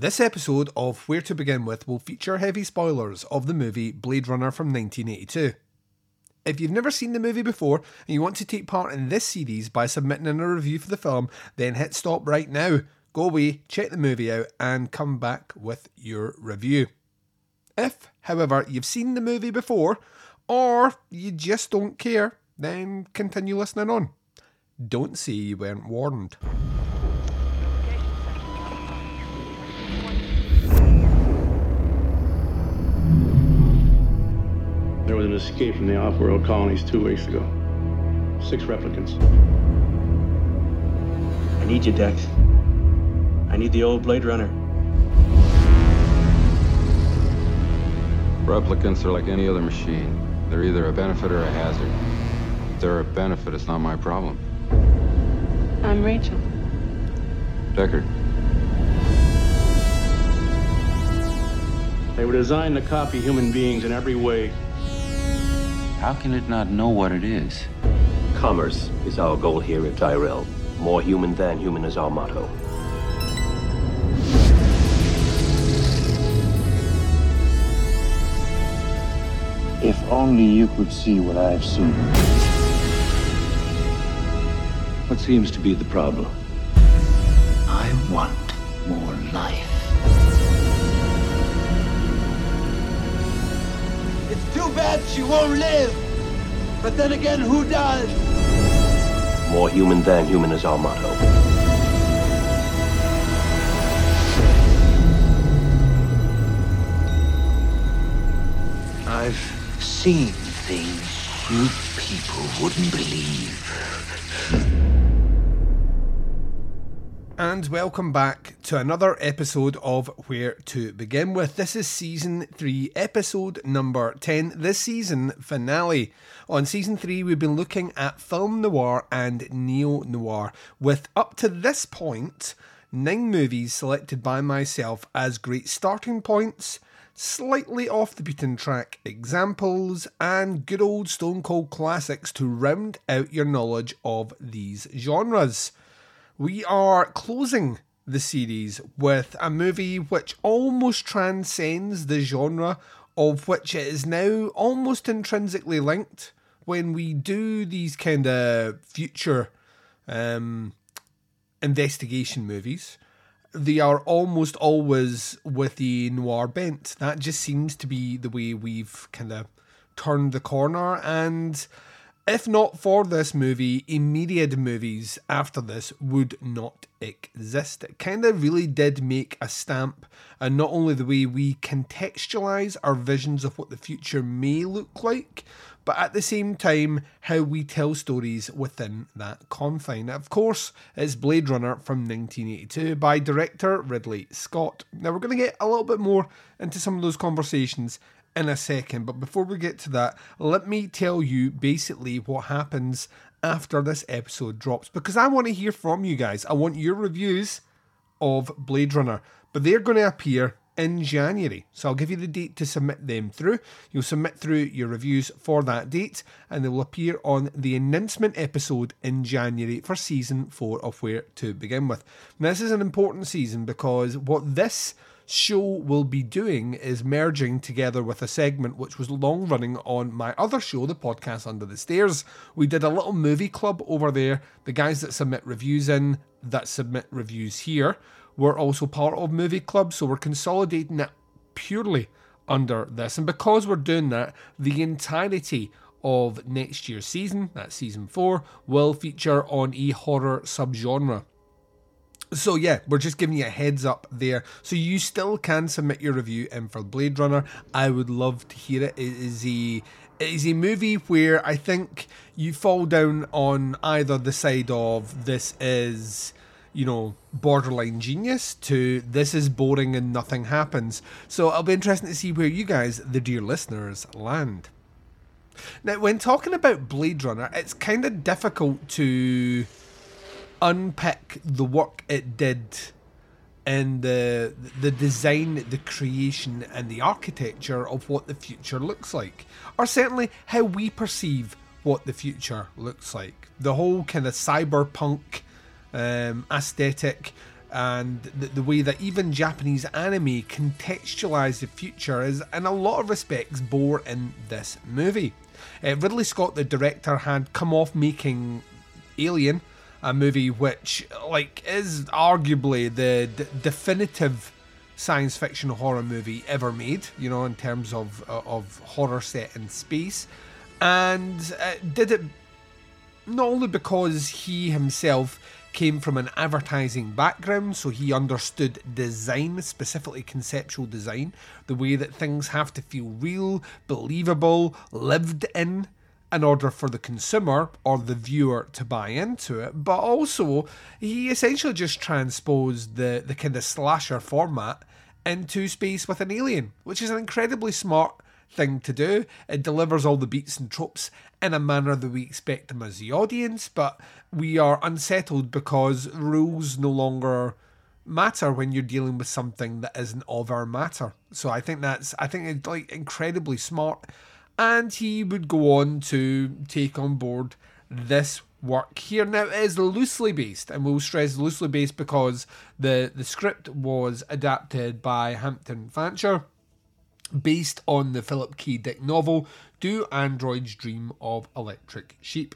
This episode of Where to Begin With will feature heavy spoilers of the movie Blade Runner from 1982. If you've never seen the movie before and you want to take part in this series by submitting in a review for the film, then hit stop right now. Go away, check the movie out, and come back with your review. If, however, you've seen the movie before, or you just don't care, then continue listening on. Don't say you weren't warned. There was an escape from the off-world colonies two weeks ago. Six replicants. I need you, Dex. I need the old Blade Runner. Replicants are like any other machine. They're either a benefit or a hazard. If they're a benefit, it's not my problem. I'm Rachel. Deckard. They were designed to copy human beings in every way. How can it not know what it is? Commerce is our goal here at Tyrell. More human than human is our motto. If only you could see what I've seen. What seems to be the problem? I want more life. Too bad she won't live. But then again, who does? More human than human is our motto. I've seen things you people wouldn't believe. And welcome back to another episode of Where to Begin With. This is season 3, episode number 10, this season finale. On season 3, we've been looking at film noir and neo noir, with up to this point, nine movies selected by myself as great starting points, slightly off the beaten track examples, and good old Stone Cold classics to round out your knowledge of these genres. We are closing the series with a movie which almost transcends the genre of which it is now almost intrinsically linked when we do these kind of future um, investigation movies. They are almost always with the noir bent. That just seems to be the way we've kind of turned the corner and if not for this movie, a myriad movies after this would not exist. It kind of really did make a stamp, and not only the way we contextualize our visions of what the future may look like, but at the same time, how we tell stories within that confine. Of course, it's Blade Runner from 1982 by director Ridley Scott. Now, we're going to get a little bit more into some of those conversations in a second. But before we get to that, let me tell you basically what happens after this episode drops because I want to hear from you guys. I want your reviews of Blade Runner, but they're going to appear in January. So I'll give you the date to submit them through. You'll submit through your reviews for that date, and they will appear on the announcement episode in January for season four of Where to Begin With. Now, this is an important season because what this show will be doing is merging together with a segment which was long running on my other show, the podcast Under the Stairs. We did a little movie club over there. The guys that submit reviews in, that submit reviews here, were also part of Movie Club, so we're consolidating it purely under this. And because we're doing that, the entirety of next year's season, that's season four, will feature on a horror subgenre. So yeah, we're just giving you a heads up there. So you still can submit your review in for Blade Runner. I would love to hear it. It is a it is a movie where I think you fall down on either the side of this is you know, borderline genius to this is boring and nothing happens. So it'll be interesting to see where you guys, the dear listeners, land. Now, when talking about Blade Runner, it's kind of difficult to unpick the work it did and the the design, the creation, and the architecture of what the future looks like, or certainly how we perceive what the future looks like. The whole kind of cyberpunk um, aesthetic, and the, the way that even Japanese anime contextualize the future is, in a lot of respects, bore in this movie. Uh, Ridley Scott, the director, had come off making Alien, a movie which, like, is arguably the d- definitive science fiction horror movie ever made. You know, in terms of uh, of horror set in space, and uh, did it not only because he himself came from an advertising background, so he understood design, specifically conceptual design, the way that things have to feel real, believable, lived in, in order for the consumer or the viewer to buy into it. But also, he essentially just transposed the, the kind of slasher format into space with an alien, which is an incredibly smart thing to do. It delivers all the beats and tropes in a manner that we expect them as the audience, but we are unsettled because rules no longer matter when you're dealing with something that isn't of our matter. So I think that's I think it's like incredibly smart. And he would go on to take on board this work here. Now it is loosely based, and we'll stress loosely based because the, the script was adapted by Hampton Fancher based on the Philip K. Dick novel Do Androids Dream of Electric Sheep?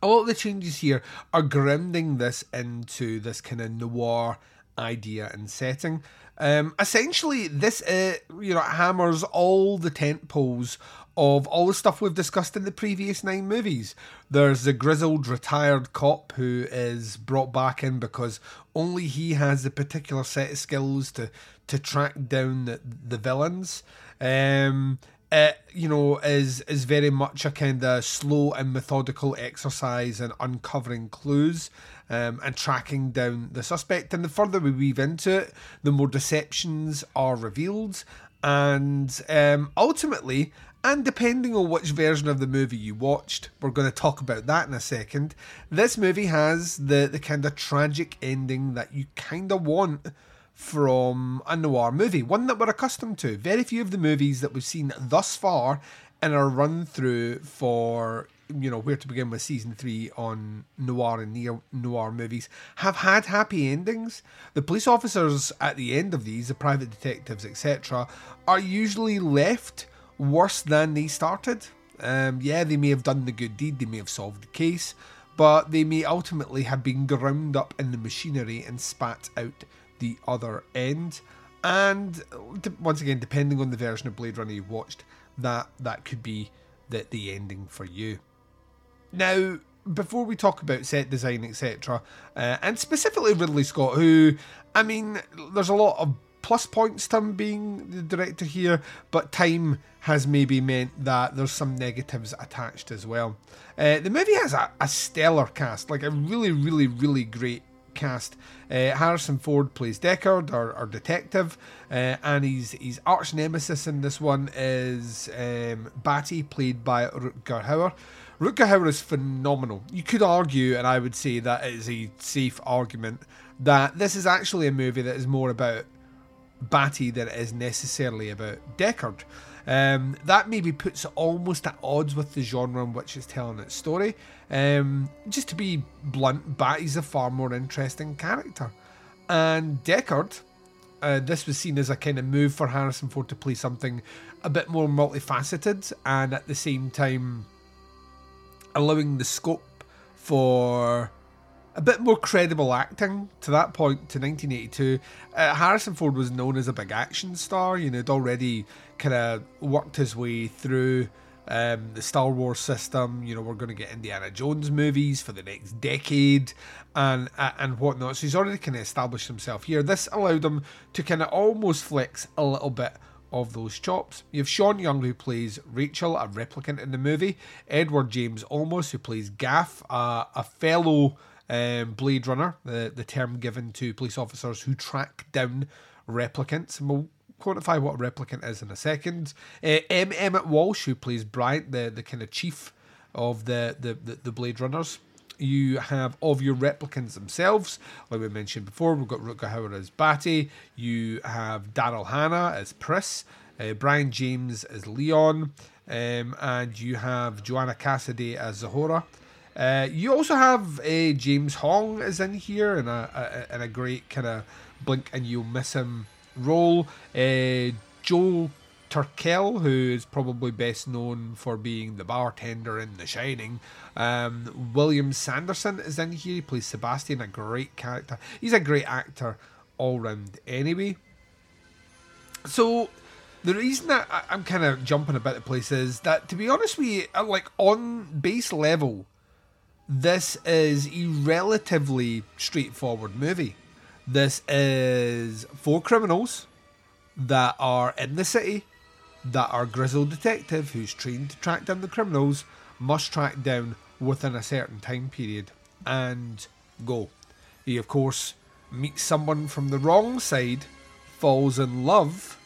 A lot of the changes here are grounding this into this kind of noir idea and setting. Um, essentially, this uh, you know hammers all the tent poles of all the stuff we've discussed in the previous nine movies. There's the grizzled retired cop who is brought back in because only he has the particular set of skills to to track down the, the villains. Um, it, you know, is is very much a kind of slow and methodical exercise in uncovering clues um, and tracking down the suspect. And the further we weave into it, the more deceptions are revealed. And um, ultimately, and depending on which version of the movie you watched, we're going to talk about that in a second. This movie has the, the kind of tragic ending that you kind of want from a noir movie, one that we're accustomed to. Very few of the movies that we've seen thus far in our run through for you know where to begin with season three on noir and neo noir movies have had happy endings. The police officers at the end of these, the private detectives, etc., are usually left worse than they started. Um, yeah, they may have done the good deed, they may have solved the case, but they may ultimately have been ground up in the machinery and spat out the other end. And once again, depending on the version of Blade Runner you watched, that that could be the the ending for you. Now, before we talk about set design, etc., uh, and specifically Ridley Scott, who, I mean, there's a lot of plus points to him being the director here, but time has maybe meant that there's some negatives attached as well. Uh, the movie has a, a, stellar cast, like a really, really, really great cast. Uh, Harrison Ford plays Deckard, our, our detective, uh, and his, his arch nemesis in this one is um, Batty, played by Rutger Hauer. Rutger Hauer is phenomenal. You could argue, and I would say that is a safe argument, that this is actually a movie that is more about Batty than it is necessarily about Deckard. Um, that maybe puts it almost at odds with the genre in which it's telling its story. Um, just to be blunt, Batty's a far more interesting character. And Deckard, uh, this was seen as a kind of move for Harrison Ford to play something a bit more multifaceted and at the same time allowing the scope for a bit more credible acting to that point to 1982. Uh, Harrison Ford was known as a big action star. You know, had already kind of worked his way through um, the Star Wars system. You know, we're going to get Indiana Jones movies for the next decade and uh, and whatnot. So he's already kind of established himself here. This allowed him to kind of almost flex a little bit of those chops. You have Sean Young, who plays Rachel, a replicant in the movie, Edward James Olmos, who plays Gaff, uh, a fellow um, Blade Runner, the, the term given to police officers who track down replicants. And we'll quantify what a replicant is in a second. Uh, M. Emmett Walsh, who plays Bryant, the, the kind of chief of the, the, the, the Blade Runners. You have of your replicants themselves, like we mentioned before. We've got Rutger Hauer as Batty. You have Daryl Hannah as Pris. Uh, Brion James as Leon. Um, and you have Joanna Cassidy as Zhora. Uh, you also have uh, James Hong is in here in a, a in a great kind of blink and you'll miss him role. Uh, Joe Turkel, who is probably best known for being the bartender in The Shining. Um, William Sanderson is in here. He plays Sebastian, a great character. He's a great actor all round anyway. So the reason that I, am kind of jumping about the place is that, to be honest with you, uh, like on base level, this is a relatively straightforward movie. This is four criminals that are in the city, that our grizzled detective, who's trained to track down the criminals, must track down within a certain time period and go. He, of course, meets someone from the wrong side, falls in love.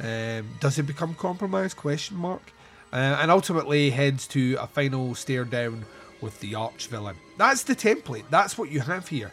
Um, does he become compromised? Question mark. Uh, and ultimately heads to a final stare down with the arch villain. That's the template. That's what you have here.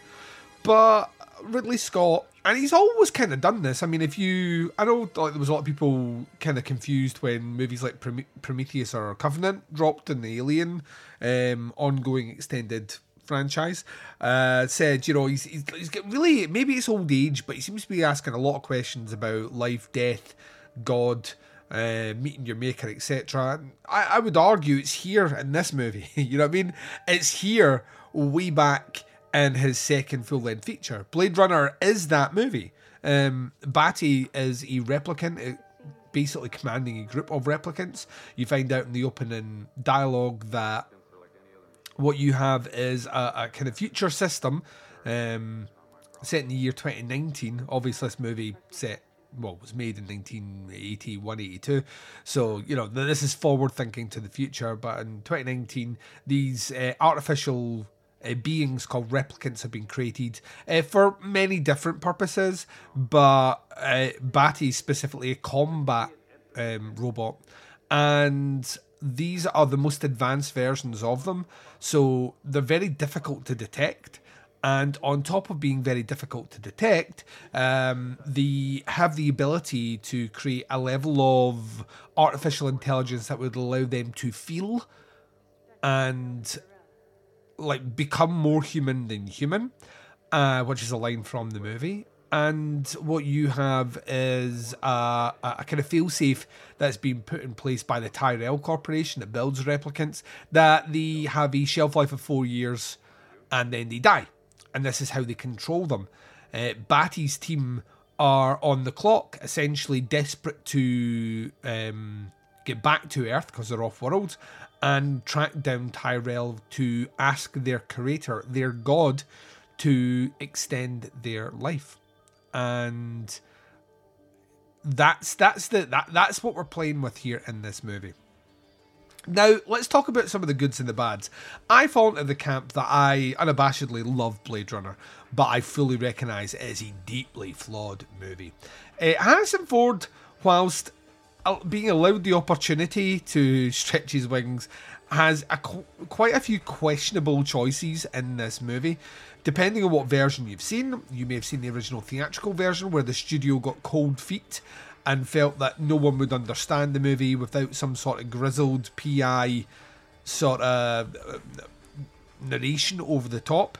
But Ridley Scott, and he's always kind of done this. I mean, if you, I know like there was a lot of people kind of confused when movies like Prometheus or Covenant dropped in the Alien um, ongoing extended franchise. Uh, said, you know, he's, he's, he's really, maybe it's old age, but he seems to be asking a lot of questions about life, death, God, uh, meeting your maker, etc. I, I would argue it's here in this movie. you know what I mean? It's here way back in his second full length feature. Blade Runner is that movie. Um, Batty is a replicant, uh, basically commanding a group of replicants. You find out in the opening dialogue that what you have is a, a kind of future system um, set in the year 2019. Obviously, this movie set well was made in 1981 82 so you know this is forward thinking to the future but in 2019 these uh, artificial uh, beings called replicants have been created uh, for many different purposes but uh, batty specifically a combat um, robot and these are the most advanced versions of them so they're very difficult to detect. And on top of being very difficult to detect, um, they have the ability to create a level of artificial intelligence that would allow them to feel and like become more human than human, uh, which is a line from the movie and what you have is a, a kind of failsafe that's been put in place by the Tyrell Corporation that builds replicants that they have a shelf life of four years and then they die. And this is how they control them. Uh, Batty's team are on the clock, essentially desperate to um, get back to Earth because they're off world and track down Tyrell to ask their creator, their god, to extend their life and that's that's the that that's what we're playing with here in this movie. Now, let's talk about some of the goods and the bads. I fall into the camp that I unabashedly love Blade Runner, but I fully recognise it is a deeply flawed movie. Uh, Harrison Ford, whilst being allowed the opportunity to stretch his wings, has a, quite a few questionable choices in this movie. Depending on what version you've seen, you may have seen the original theatrical version where the studio got cold feet and felt that no one would understand the movie without some sort of grizzled PI sort of uh, narration over the top,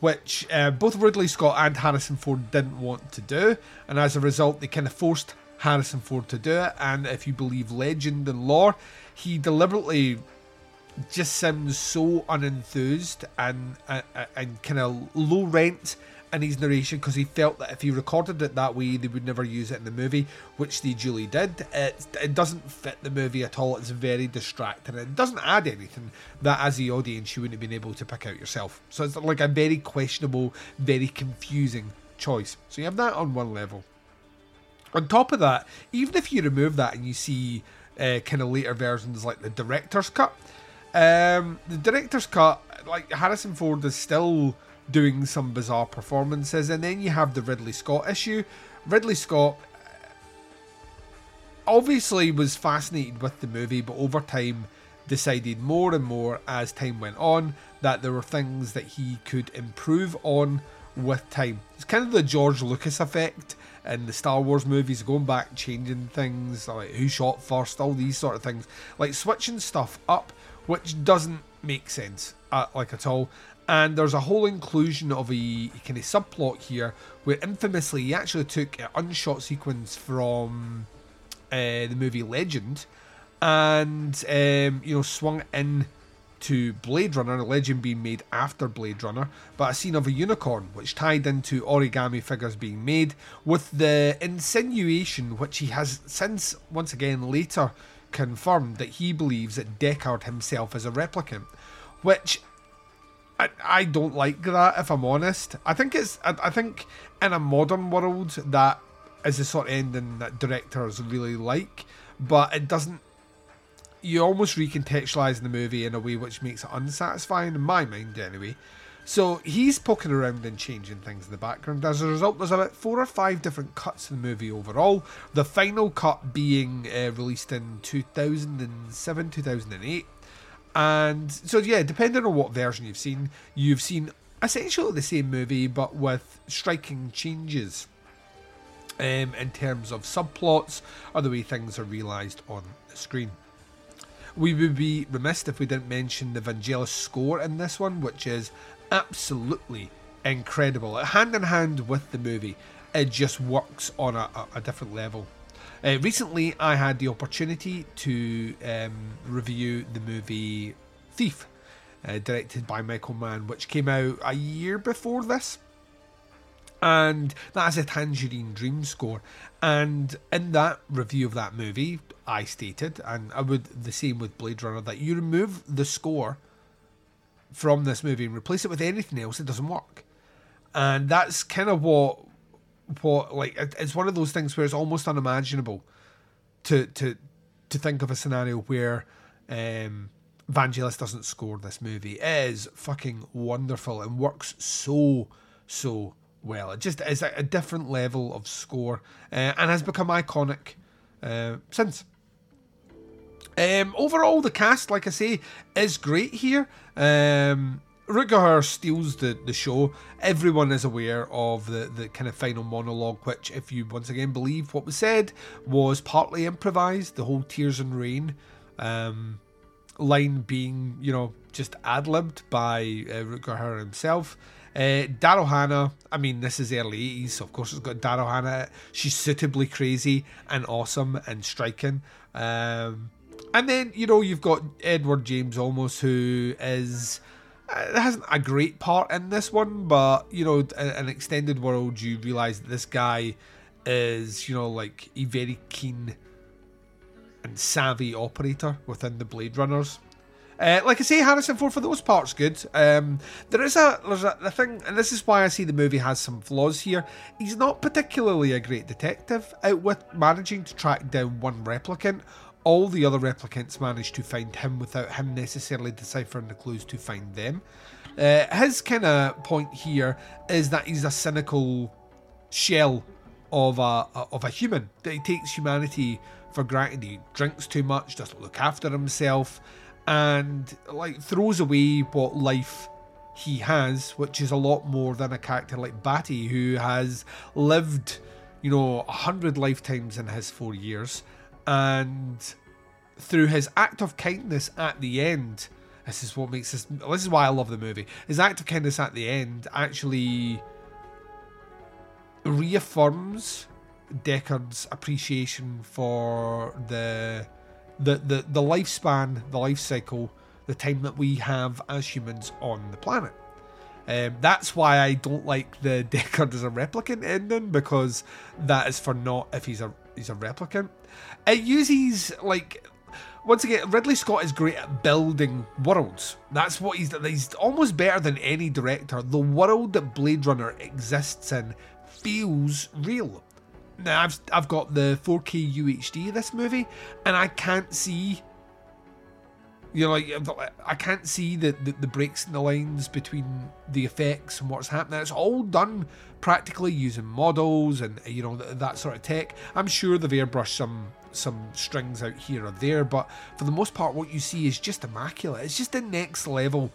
which uh, both Ridley Scott and Harrison Ford didn't want to do, and as a result, they kind of forced Harrison Ford to do it. And if you believe legend and lore, he deliberately just sounds so unenthused and and, and kind of low rent in his narration because he felt that if he recorded it that way, they would never use it in the movie, which they duly did. It, it doesn't fit the movie at all. It's very distracting. It doesn't add anything that, as the audience, you wouldn't have been able to pick out yourself. So it's like a very questionable, very confusing choice. So you have that on one level. On top of that, even if you remove that and you see uh, kind of later versions like the director's cut, um, the director's cut, like Harrison Ford is still doing some bizarre performances, and then you have the Ridley Scott issue. Ridley Scott uh, obviously was fascinated with the movie, but over time decided more and more as time went on that there were things that he could improve on with time. It's kind of the George Lucas effect in the Star Wars movies, going back, changing things, like who shot first, all these sort of things, like switching stuff up which doesn't make sense. uh, like at all. And there's a whole inclusion of a kind of subplot here where infamously he actually took an unshot sequence from uh, the movie Legend and um, you know swung in to Blade Runner, a Legend being made after Blade Runner, but a scene of a unicorn which tied into origami figures being made with the insinuation which he has since once again later confirmed that he believes that Deckard himself is a replicant, which I, I don't like that if I'm honest. I think it's I, I think in a modern world that is the sort of ending that directors really like, but it doesn't. You almost recontextualize the movie in a way which makes it unsatisfying in my mind, anyway. So he's poking around and changing things in the background. As a result, there's about four or five different cuts in the movie overall. The final cut being uh, released in 2007, 2008. And so, yeah, depending on what version you've seen, you've seen essentially the same movie but with striking changes um, in terms of subplots or the way things are realised on the screen. We would be remiss if we didn't mention the Vangelis score in this one, which is absolutely incredible. Hand in hand with the movie, it just works on a, a different level. Uh, recently, I had the opportunity to um, review the movie Thief, uh, directed by Michael Mann, which came out a year before this. And that is a Tangerine Dream score. And in that review of that movie, I stated, and I would the same with Blade Runner, that you remove the score from this movie and replace it with anything else, it doesn't work. And that's kind of what what like it's one of those things where it's almost unimaginable to to to think of a scenario where um Vangelis doesn't score this movie. It is fucking wonderful and works so so well. It just is a, different level of score uh, and has become iconic uh, since. Um, overall, the cast, like I say, is great here. Um, Rutger steals the, the show. Everyone is aware of the, the kind of final monologue, which, if you once again believe what was said, was partly improvised. The whole Tears and Rain um, line being, you know, just ad libbed by uh, Rutger himself. Uh, Daryl Hannah, I mean, this is early 80s, so of course it's got Daryl Hannah. She's suitably crazy and awesome and striking. Um, and then, you know, you've got Edward James Olmos, who is uh, hasn't a great part in this one, but you know, an extended world, you realise that this guy is, you know, like a very keen and savvy operator within the Blade Runners. Uh, like I say, Harrison Ford for those parts good. Um, there is a there's a thing, and this is why I see the movie has some flaws here. He's not particularly a great detective, out with managing to track down one replicant all the other replicants manage to find him without him necessarily deciphering the clues to find them. Uh, his kind of point here is that he's a cynical shell of a of a human. That he takes humanity for granted. He drinks too much, doesn't look after himself, and like throws away what life he has, which is a lot more than a character like Batty, who has lived, you know, a hundred lifetimes in his four years and through his act of kindness at the end, this is what makes this. This is why I love the movie. His act of kindness at the end actually reaffirms Deckard's appreciation for the the the, the lifespan, the life cycle, the time that we have as humans on the planet. Um, that's why I don't like the Deckard as a replicant ending because that is for not if he's a he's a replicant. It uses like once again, Ridley Scott is great at building worlds. That's what he's he's almost better than any director. The world that Blade Runner exists in feels real. Now I've I've got the 4K UHD of this movie, and I can't see. You know, like I can't see the, the, the breaks in the lines between the effects and what's happening. It's all done practically using models and you know that sort of tech. I'm sure they've airbrushed some some strings out here or there, but for the most part, what you see is just immaculate. It's just the next level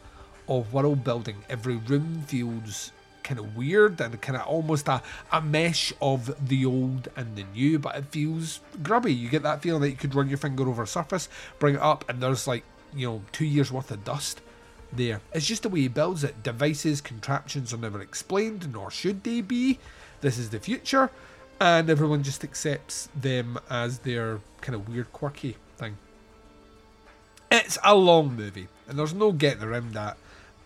of world building. Every room feels kind of weird and kind of almost a, a mesh of the old and the new, but it feels grubby. You get that feeling that you could run your finger over a surface, bring it up, and there's like, you know, two years worth of dust there. It's just the way he builds it. Devices, contraptions are never explained, nor should they be. This is the future, and everyone just accepts them as their kind of weird, quirky thing. It's a long movie, and there's no getting around that.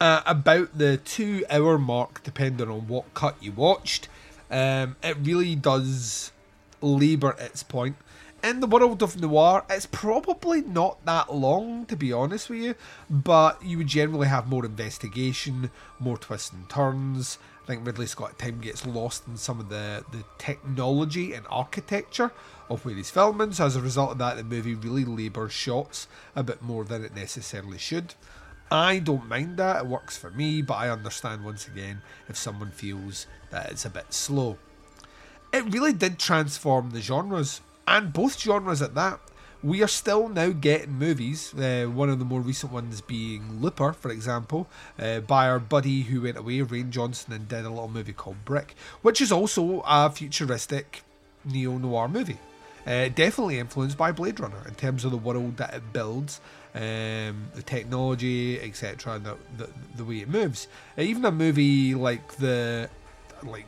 Uh, about the two hour mark, depending on what cut you watched, um, it really does labour its point. In the world of noir, it's probably not that long, to be honest with you, but you would generally have more investigation, more twists and turns. I think Ridley Scott at times gets lost in some of the, the technology and architecture of where he's filming, so as a result of that, the movie really labours shots a bit more than it necessarily should. I don't mind that, it works for me, but I understand once again if someone feels that it's a bit slow. It really did transform the genres, and both genres at that. We are still now getting movies, uh, one of the more recent ones being Looper, for example, uh, by our buddy who went away, Rian Johnson, and did a little movie called Brick, which is also a futuristic neo noir movie. Uh, definitely influenced by Blade Runner in terms of the world that it builds, um, the technology, etc., and the, the, the way it moves. Uh, even a movie like the like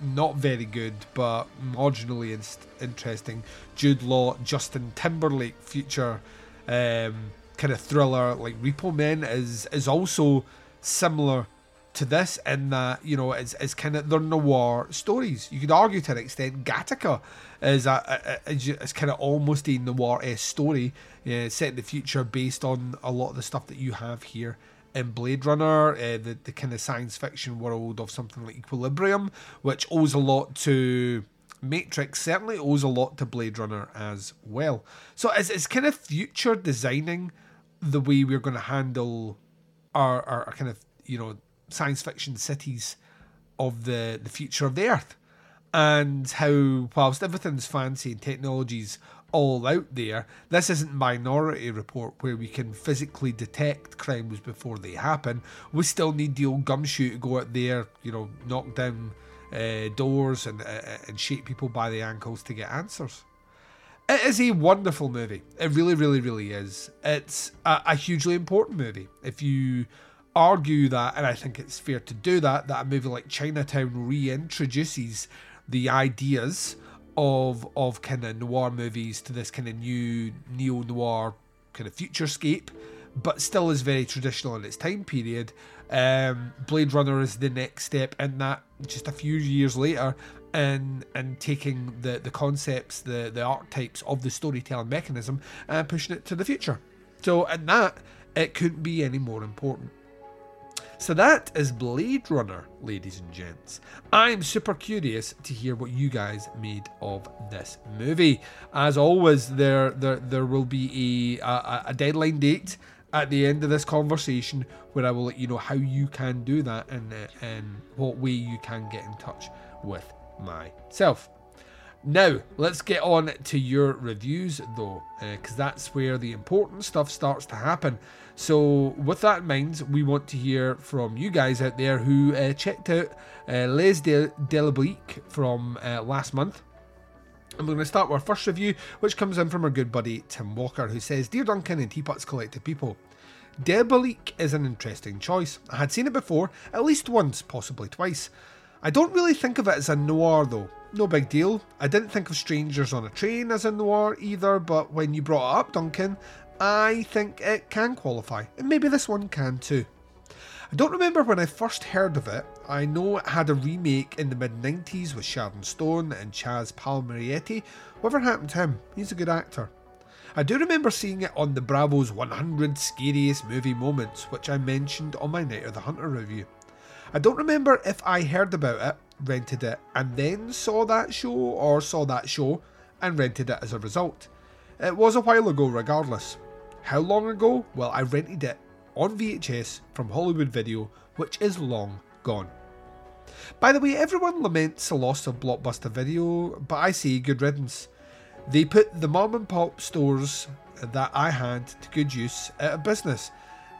not very good but marginally in- interesting Jude Law, Justin Timberlake future um, kind of thriller like Repo Men is is also similar to this in that you know it's, it's kind of they're noir stories. You could argue to an extent Gattaca is a, a, a it's kind of almost a noir story uh, set in the future based on a lot of the stuff that you have here in Blade Runner, uh, the the kind of science fiction world of something like Equilibrium, which owes a lot to Matrix. Certainly owes a lot to Blade Runner as well. So it's it's kind of future designing the way we're going to handle our, our, our kind of you know science fiction cities of the, the future of the Earth. And how, whilst everything's fancy and technology's all out there, this isn't Minority Report where we can physically detect crimes before they happen. We still need the old gumshoe to go out there, you know, knock down uh, doors and, uh, and shake people by the ankles to get answers. It is a wonderful movie. It really, really, really is. It's a, a hugely important movie. If you argue that, and I think it's fair to do that, that a movie like Chinatown reintroduces the ideas of of kind of noir movies to this kind of new neo noir kind of futurescape, but still is very traditional in its time period. Um, Blade Runner is the next step in that, just a few years later, and and taking the the concepts, the the archetypes of the storytelling mechanism, and pushing it to the future. So, in that, it couldn't be any more important. So that is Blade Runner, ladies and gents. I'm super curious to hear what you guys made of this movie. As always, there there, there will be a, a, a deadline date at the end of this conversation where I will let you know how you can do that and, uh, and what way you can get in touch with myself. Now, let's get on to your reviews though, because uh, that's where the important stuff starts to happen. So, with that in mind, we want to hear from you guys out there who uh, checked out uh, Les de Diabolique from uh, last month. And we're going to start with our first review, which comes in from our good buddy Tim Walker, who says Dear Duncan and Teapots Collective People, Diabolique is an interesting choice. I had seen it before, at least once, possibly twice. I don't really think of it as a noir though. No big deal. I didn't think of Strangers on a Train as a noir either, but when you brought it up, Duncan, I think it can qualify, and maybe this one can too. I don't remember when I first heard of it. I know it had a remake in the mid 90s with Sharon Stone and Chazz Palminteri. Whatever happened to him? He's a good actor. I do remember seeing it on the Bravo's 100 Scariest Movie Moments, which I mentioned on my Night of the Hunter review. I don't remember if I heard about it, rented it, and then saw that show, or saw that show and rented it as a result. It was a while ago, regardless. How long ago? Well, I rented it on VHS from Hollywood Video, which is long gone. By the way, everyone laments the loss of Blockbuster Video, but I say good riddance. They put the mom and pop stores that I had to good use out of business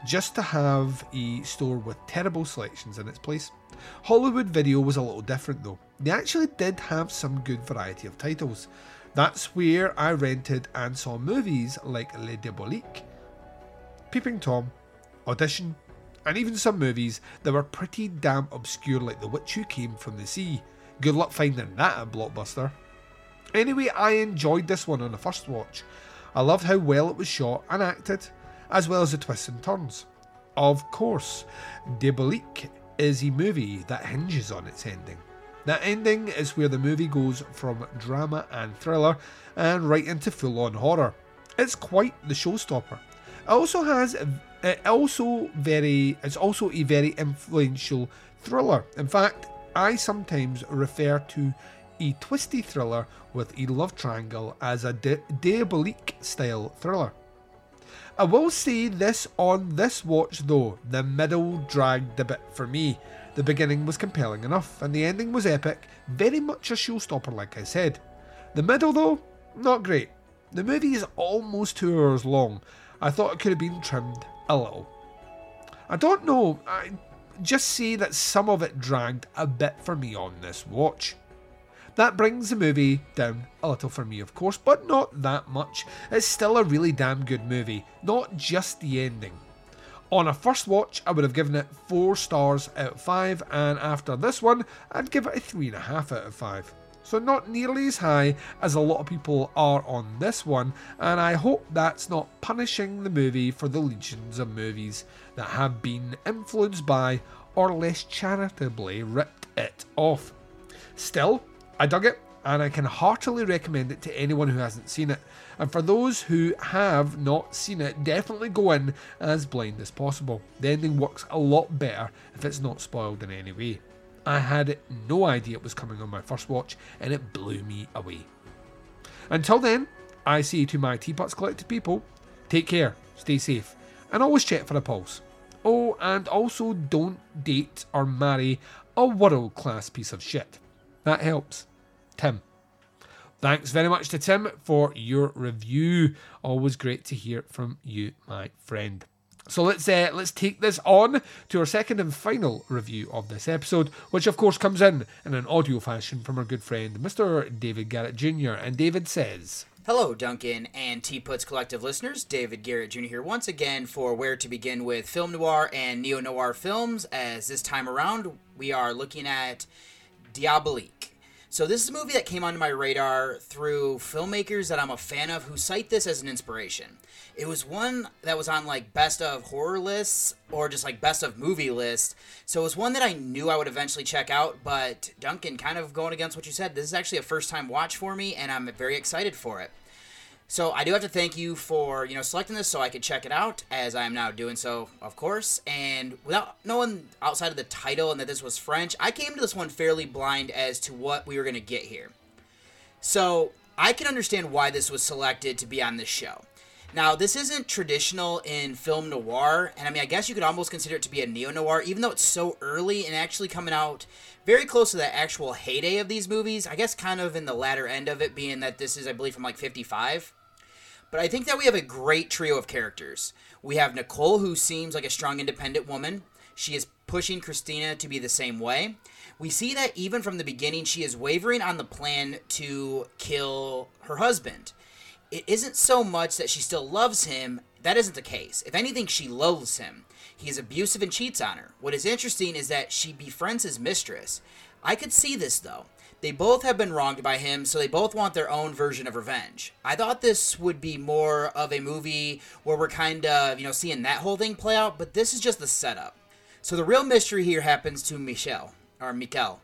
just to have a store with terrible selections in its place. Hollywood Video was a little different though. They actually did have some good variety of titles. That's where I rented and saw movies like Les Diaboliques, Peeping Tom, Audition, and even some movies that were pretty damn obscure, like The Witch Who Came from the Sea. Good luck finding that a blockbuster. Anyway, I enjoyed this one on the first watch. I loved how well it was shot and acted, as well as the twists and turns. Of course, Diabolique is a movie that hinges on its ending. That ending is where the movie goes from drama and thriller and right into full on horror. It's quite the showstopper. It also has it also very it's also a very influential thriller. In fact, I sometimes refer to a twisty thriller with a love triangle as a di- diabolique style thriller. I will say this on this watch though, the middle dragged a bit for me. The beginning was compelling enough, and the ending was epic, very much a showstopper, like I said. The middle though, not great. The movie is almost two hours long. I thought it could have been trimmed a little. I don't know, I just say that some of it dragged a bit for me on this watch. That brings the movie down a little for me, of course, but not that much. It's still a really damn good movie, not just the ending. On a first watch, I would have given it 4 stars out of 5, and after this one, I'd give it a 3.5 out of 5. So, not nearly as high as a lot of people are on this one, and I hope that's not punishing the movie for the legions of movies that have been influenced by or less charitably ripped it off. Still, I dug it and I can heartily recommend it to anyone who hasn't seen it. And for those who have not seen it, definitely go in as blind as possible. The ending works a lot better if it's not spoiled in any way. I had no idea it was coming on my first watch and it blew me away. Until then, I say to my Teapots Collective people, take care, stay safe, and always check for a pulse. Oh, and also don't date or marry a world class piece of shit. That helps. Tim. Thanks very much to Tim for your review. Always great to hear from you, my friend. So let's uh, let's take this on to our second and final review of this episode, which of course comes in in an audio fashion from our good friend Mr. David Garrett Jr. And David says. Hello, Duncan and Teapots Collective listeners. David Garrett Jr. here once again for Where to Begin with Film Noir and Neo Noir films. As this time around, we are looking at Diabolique. So this is a movie that came onto my radar through filmmakers that I'm a fan of who cite this as an inspiration. It was one that was on like best of horror lists or just like best of movie lists. So it was one that I knew I would eventually check out, but Duncan kind of going against what you said, this is actually a first time watch for me and I'm very excited for it. So I do have to thank you for you know selecting this so I could check it out as I am now doing so, of course. And without knowing outside of the title and that this was French, I came to this one fairly blind as to what we were going to get here. So I can understand why this was selected to be on this show. Now, this isn't traditional in film noir, and I mean, I guess you could almost consider it to be a neo noir, even though it's so early and actually coming out very close to the actual heyday of these movies. I guess kind of in the latter end of it, being that this is, I believe, from like 55. But I think that we have a great trio of characters. We have Nicole, who seems like a strong, independent woman. She is pushing Christina to be the same way. We see that even from the beginning, she is wavering on the plan to kill her husband. It isn't so much that she still loves him, that isn't the case. If anything, she loathes him. He is abusive and cheats on her. What is interesting is that she befriends his mistress. I could see this though. They both have been wronged by him, so they both want their own version of revenge. I thought this would be more of a movie where we're kind of, you know, seeing that whole thing play out, but this is just the setup. So the real mystery here happens to Michelle, or Mikel.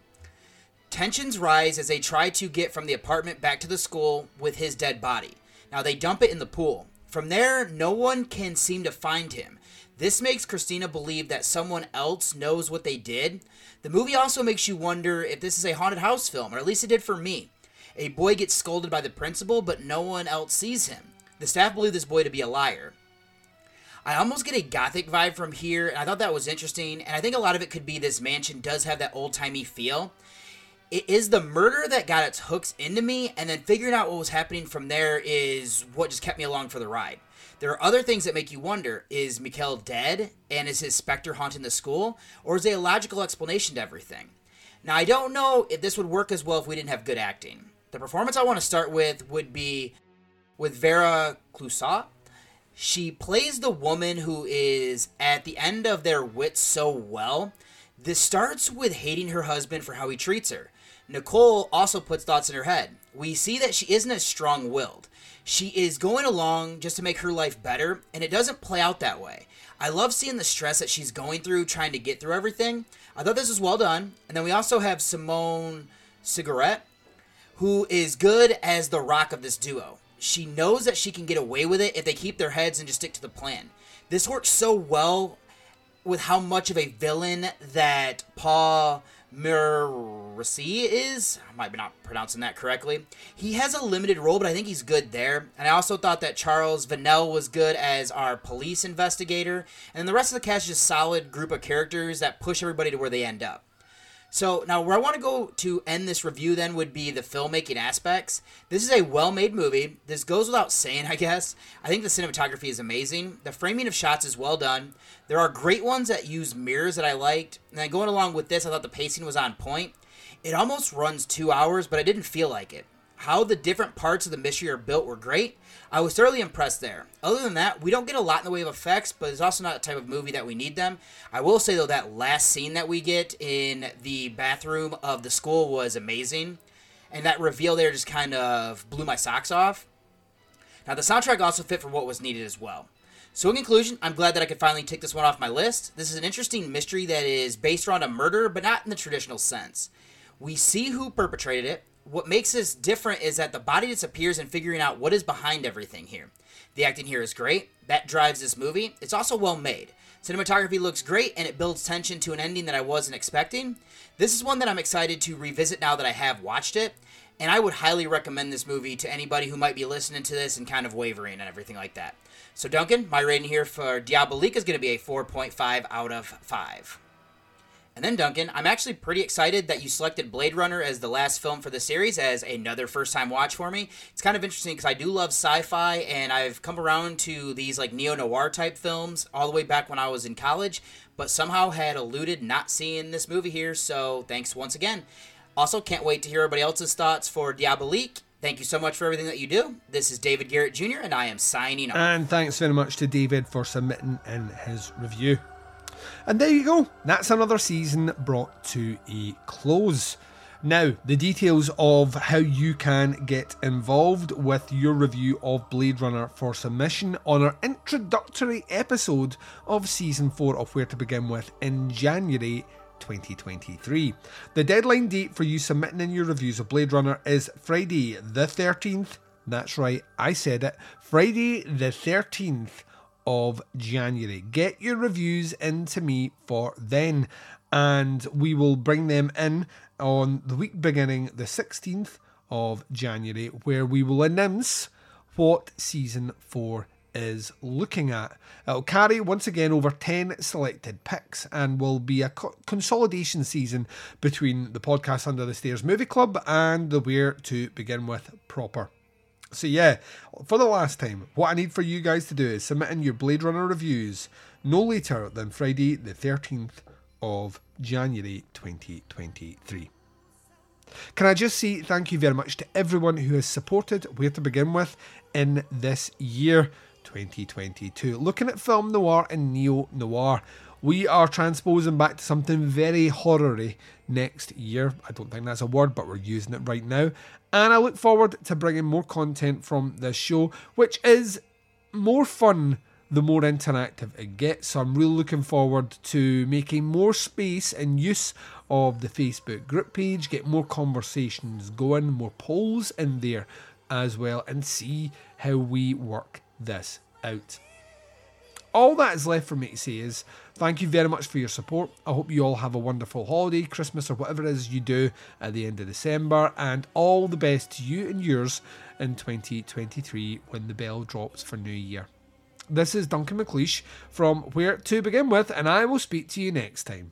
Tensions rise as they try to get from the apartment back to the school with his dead body. Now they dump it in the pool. From there, no one can seem to find him. This makes Christina believe that someone else knows what they did. The movie also makes you wonder if this is a haunted house film, or at least it did for me. A boy gets scolded by the principal, but no one else sees him. The staff believe this boy to be a liar. I almost get a gothic vibe from here, and I thought that was interesting, and I think a lot of it could be this mansion does have that old timey feel. It is the murder that got its hooks into me, and then figuring out what was happening from there is what just kept me along for the ride. There are other things that make you wonder is Mikel dead, and is his specter haunting the school, or is there a logical explanation to everything? Now, I don't know if this would work as well if we didn't have good acting. The performance I want to start with would be with Vera Clouzot. She plays the woman who is at the end of their wits so well. This starts with hating her husband for how he treats her. Nicole also puts thoughts in her head. We see that she isn't as strong willed. She is going along just to make her life better, and it doesn't play out that way. I love seeing the stress that she's going through trying to get through everything. I thought this was well done. And then we also have Simone Signoret, who is good as the rock of this duo. She knows that she can get away with it if they keep their heads and just stick to the plan. This works so well with how much of a villain that Paul Miraci is. I might be not pronouncing that correctly. He has a limited role, but I think he's good there. And I also thought that Charles Vanel was good as our police investigator. And the rest of the cast is just solid group of characters that push everybody to where they end up. So now where I want to go to end this review then would be the filmmaking aspects. This is a well-made movie. This goes without saying, I guess. I think the cinematography is amazing. The framing of shots is well done. There are great ones that use mirrors that I liked. And then going along with this, I thought the pacing was on point. It almost runs 2 hours, but I didn't feel like it. How the different parts of the mystery are built were great. I was thoroughly impressed there. Other than that, we don't get a lot in the way of effects, but it's also not the type of movie that we need them. I will say though that last scene that we get in the bathroom of the school was amazing, and that reveal there just kind of blew my socks off. Now the soundtrack also fit for what was needed as well. So in conclusion, I'm glad that I could finally take this one off my list. This is an interesting mystery that is based around a murder, but not in the traditional sense. We see who perpetrated it, what makes this different is that the body disappears and figuring out what is behind everything here. The acting here is great. That drives this movie. It's also well made. Cinematography looks great and it builds tension to an ending that I wasn't expecting. This is one that I'm excited to revisit now that I have watched it. And I would highly recommend this movie to anybody who might be listening to this and kind of wavering and everything like that. So, Duncan, my rating here for Diabolique is going to be a 4.5 out of 5. And then, Duncan, I'm actually pretty excited that you selected Blade Runner as the last film for the series as another first time watch for me. It's kind of interesting because I do love sci fi and I've come around to these like neo noir type films all the way back when I was in college, but somehow had eluded not seeing this movie here. So, thanks once again. Also, can't wait to hear everybody else's thoughts for Diabolique. Thank you so much for everything that you do. This is David Garrett Jr., and I am signing off. And thanks very much to David for submitting in his review. And there you go, that's another season brought to a close. Now, the details of how you can get involved with your review of Blade Runner for submission on our introductory episode of season 4 of Where to Begin With in January 2023. The deadline date for you submitting in your reviews of Blade Runner is Friday the 13th. That's right, I said it. Friday the 13th of January. Get your reviews into me for then, and we will bring them in on the week beginning the 16th of January, where we will announce what season 4 is looking at. It'll carry once again over 10 selected picks and will be a co- consolidation season between the podcast Under the Stairs Movie Club and the Where to Begin With proper. So yeah, for the last time, what I need for you guys to do is submit in your Blade Runner reviews no later than Friday the 13th of January 2023. Can I just say thank you very much to everyone who has supported Where to Begin With in this year 2022. Looking at film noir and neo noir, we are transposing back to something very horror next year. I don't think that's a word, but we're using it right now. And I look forward to bringing more content from this show, which is more fun the more interactive it gets. So I'm really looking forward to making more space and use of the Facebook group page, get more conversations going, more polls in there as well, and see how we work this out. All that is left for me to say is thank you very much for your support. I hope you all have a wonderful holiday, Christmas, or whatever it is you do at the end of December, and all the best to you and yours in 2023 when the bell drops for New Year. This is Duncan McLeish from Where to Begin With, and I will speak to you next time.